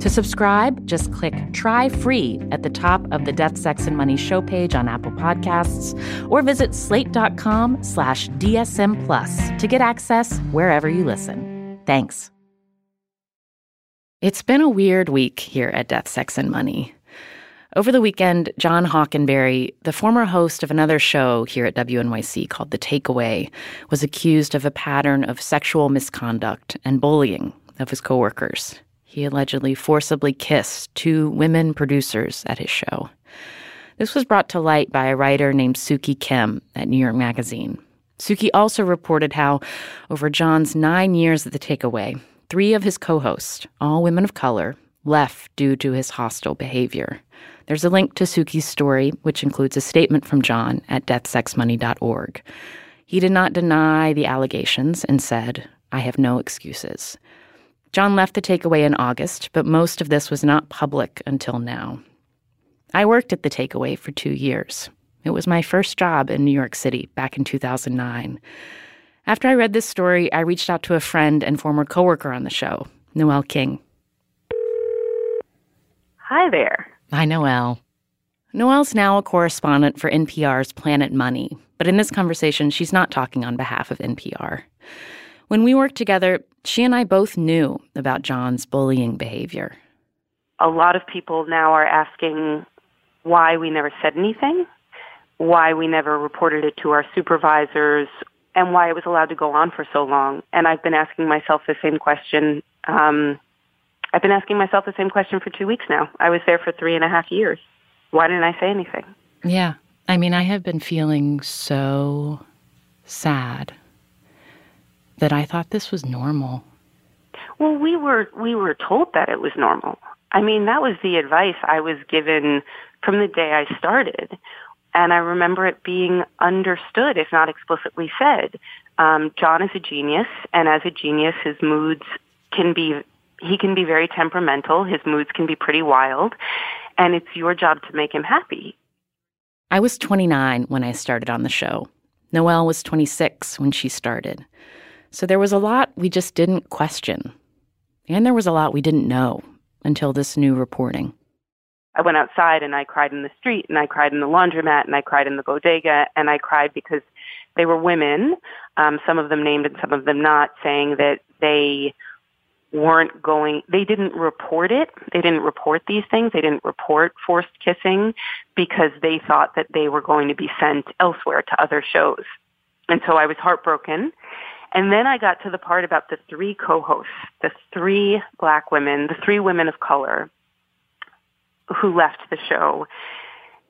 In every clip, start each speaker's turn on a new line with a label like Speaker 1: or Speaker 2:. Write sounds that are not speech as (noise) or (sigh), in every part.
Speaker 1: To subscribe, just click Try Free at the top of the Death, Sex, and Money show page on Apple Podcasts or visit slate.com slash DSM Plus to get access wherever you listen. Thanks. It's been a weird week here at Death, Sex, and Money. Over the weekend, John Hockenberry, the former host of another show here at WNYC called The Takeaway, was accused of a pattern of sexual misconduct and bullying of his coworkers. He allegedly forcibly kissed two women producers at his show. This was brought to light by a writer named Suki Kim at New York Magazine. Suki also reported how, over John's nine years at the takeaway, three of his co hosts, all women of color, left due to his hostile behavior. There's a link to Suki's story, which includes a statement from John at deathsexmoney.org. He did not deny the allegations and said, I have no excuses. John left the takeaway in August, but most of this was not public until now. I worked at the takeaway for two years. It was my first job in New York City back in 2009. After I read this story, I reached out to a friend and former coworker on the show, Noel King.
Speaker 2: Hi there.
Speaker 1: Hi, Noel. Noel's now a correspondent for NPR's Planet Money, but in this conversation, she's not talking on behalf of NPR. When we worked together, she and I both knew about John's bullying behavior.
Speaker 2: A lot of people now are asking why we never said anything, why we never reported it to our supervisors, and why it was allowed to go on for so long. And I've been asking myself the same question. Um, I've been asking myself the same question for two weeks now. I was there for three and a half years. Why didn't I say anything?
Speaker 1: Yeah. I mean, I have been feeling so sad that I thought this was normal.
Speaker 2: Well, we were we were told that it was normal. I mean, that was the advice I was given from the day I started. And I remember it being understood, if not explicitly said. Um, John is a genius, and as a genius, his moods can be, he can be very temperamental. His moods can be pretty wild, and it's your job to make him happy.
Speaker 1: I was 29 when I started on the show. Noel was 26 when she started. So there was a lot we just didn't question. And there was a lot we didn't know until this new reporting.
Speaker 2: I went outside and I cried in the street and I cried in the laundromat and I cried in the bodega and I cried because they were women, um, some of them named and some of them not, saying that they weren't going, they didn't report it. They didn't report these things. They didn't report forced kissing because they thought that they were going to be sent elsewhere to other shows. And so I was heartbroken and then I got to the part about the three co-hosts, the three black women, the three women of color who left the show.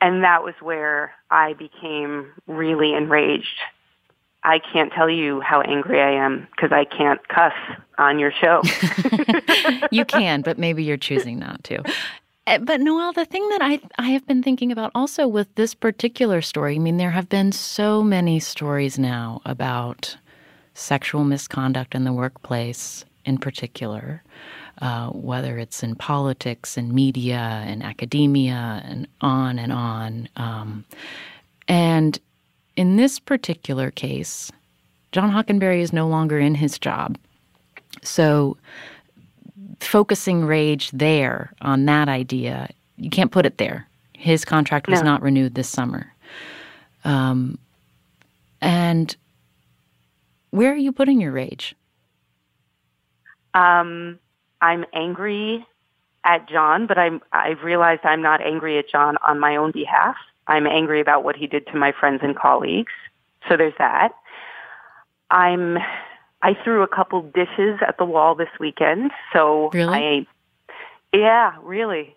Speaker 2: And that was where I became really enraged. I can't tell you how angry I am because I can't cuss on your show. (laughs)
Speaker 1: you can, but maybe you're choosing not to. Eh, but Noel, the thing that I I have been thinking about also with this particular story, I mean, there have been so many stories now about sexual misconduct in the workplace in particular, uh, whether it's in politics and media and academia and on and on. Um, and in this particular case, John Hockenberry is no longer in his job. So focusing rage there on that idea, you can't put it there. His contract was no. not renewed this summer. Um, and where are you putting your rage?
Speaker 2: Um, I'm angry at John, but I'm, I've realized I'm not angry at John on my own behalf. I'm angry about what he did to my friends and colleagues. So there's that. I'm, I threw a couple dishes at the wall this weekend. So
Speaker 1: really?
Speaker 2: I, yeah, really.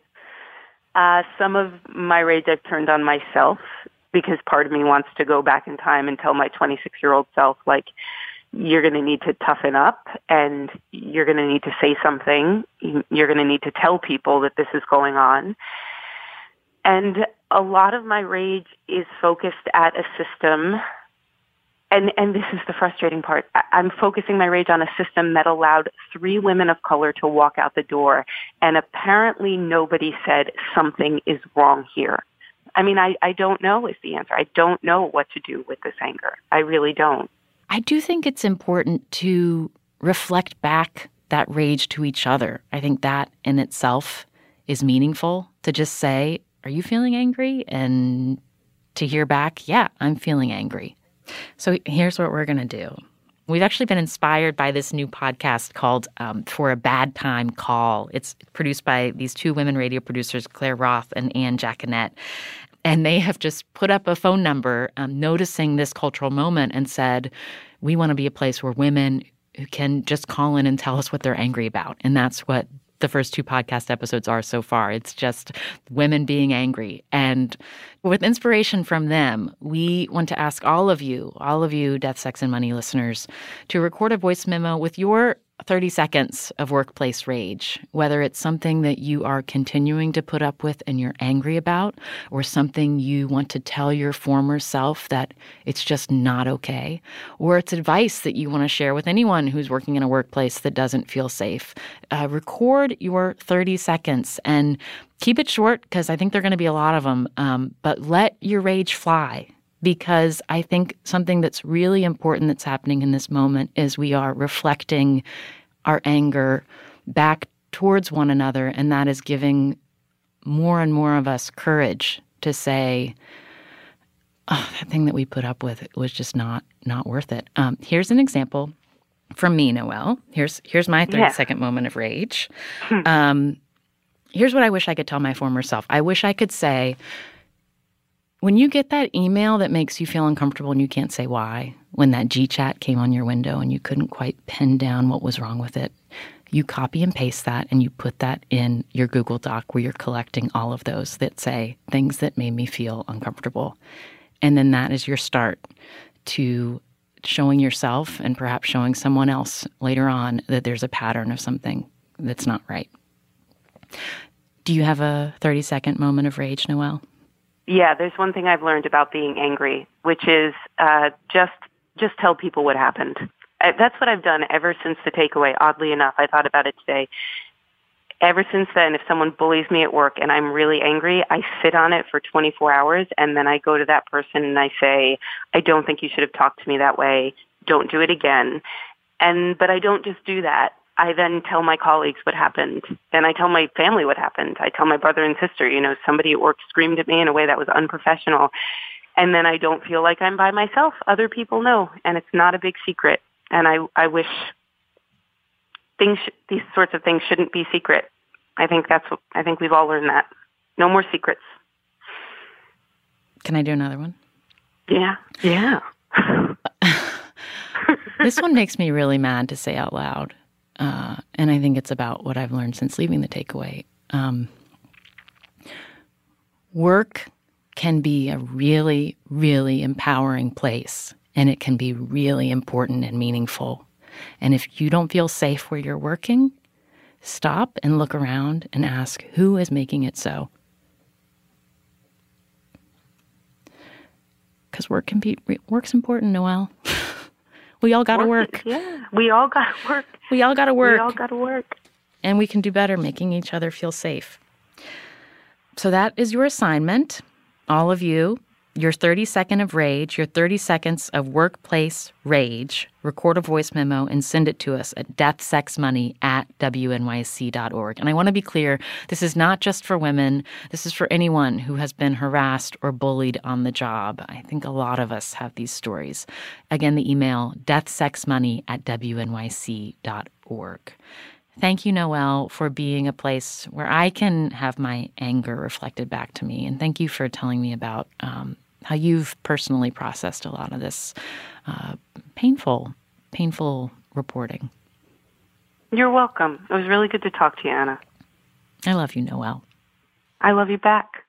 Speaker 2: Uh, some of my rage I've turned on myself because part of me wants to go back in time and tell my 26 year old self, like, you're going to need to toughen up and you're going to need to say something. You're going to need to tell people that this is going on. And a lot of my rage is focused at a system and and this is the frustrating part. I'm focusing my rage on a system that allowed three women of color to walk out the door, and apparently nobody said something is wrong here. I mean, I, I don't know is the answer. I don't know what to do with this anger. I really don't.
Speaker 1: I do think it's important to reflect back that rage to each other. I think that in itself is meaningful to just say, Are you feeling angry? And to hear back, Yeah, I'm feeling angry. So here's what we're going to do. We've actually been inspired by this new podcast called um, For a Bad Time Call. It's produced by these two women radio producers, Claire Roth and Anne Jaconet. And they have just put up a phone number um, noticing this cultural moment and said, we want to be a place where women can just call in and tell us what they're angry about. And that's what the first two podcast episodes are so far. It's just women being angry. And with inspiration from them, we want to ask all of you, all of you Death, Sex, and Money listeners, to record a voice memo with your 30 seconds of workplace rage, whether it's something that you are continuing to put up with and you're angry about, or something you want to tell your former self that it's just not okay, or it's advice that you want to share with anyone who's working in a workplace that doesn't feel safe. Uh, record your 30 seconds and keep it short because I think there are going to be a lot of them, um, but let your rage fly because I think something that's really important that's happening in this moment is we are reflecting our anger back towards one another, and that is giving more and more of us courage to say, oh, that thing that we put up with was just not not worth it. Um, here's an example from me, Noel. Here's here's my thirty yeah. second moment of rage. Hmm. Um, here's what I wish I could tell my former self. I wish I could say, when you get that email that makes you feel uncomfortable and you can't say why, when that G chat came on your window and you couldn't quite pin down what was wrong with it, you copy and paste that and you put that in your Google Doc where you're collecting all of those that say things that made me feel uncomfortable. And then that is your start to showing yourself and perhaps showing someone else later on that there's a pattern of something that's not right. Do you have a 30 second moment of rage, Noel?
Speaker 2: Yeah, there's one thing I've learned about being angry, which is uh, just just tell people what happened. That's what I've done ever since the takeaway. Oddly enough, I thought about it today. Ever since then, if someone bullies me at work and I'm really angry, I sit on it for 24 hours and then I go to that person and I say, I don't think you should have talked to me that way. Don't do it again. And, but I don't just do that. I then tell my colleagues what happened. And I tell my family what happened. I tell my brother and sister, you know, somebody at work screamed at me in a way that was unprofessional. And then I don't feel like I'm by myself. Other people know, and it's not a big secret. And I, I wish things, sh- these sorts of things shouldn't be secret. I think that's what, I think we've all learned that. No more secrets.
Speaker 1: Can I do another one?
Speaker 2: Yeah. Yeah. (laughs)
Speaker 1: this one makes me really mad to say out loud. Uh, and I think it's about what I've learned since leaving the takeaway. Um, work can be a really, really empowering place, and it can be really important and meaningful. And if you don't feel safe where you're working, stop and look around and ask who is making it so. Because work can be work's important, Noel. We all got to work.
Speaker 2: Yeah, we all got to work.
Speaker 1: We all got to work. We
Speaker 2: all got to work.
Speaker 1: And we can do better making each other feel safe. So that is your assignment, all of you your 30 second of rage, your 30 seconds of workplace rage, record a voice memo and send it to us at deathsexmoney at wnyc.org. And I want to be clear this is not just for women, this is for anyone who has been harassed or bullied on the job. I think a lot of us have these stories. Again, the email deathsexmoney at wnyc.org. Thank you, Noel, for being a place where I can have my anger reflected back to me. And thank you for telling me about um, how you've personally processed a lot of this uh, painful, painful reporting.
Speaker 2: You're welcome. It was really good to talk to you, Anna.
Speaker 1: I love you, Noel.
Speaker 2: I love you back.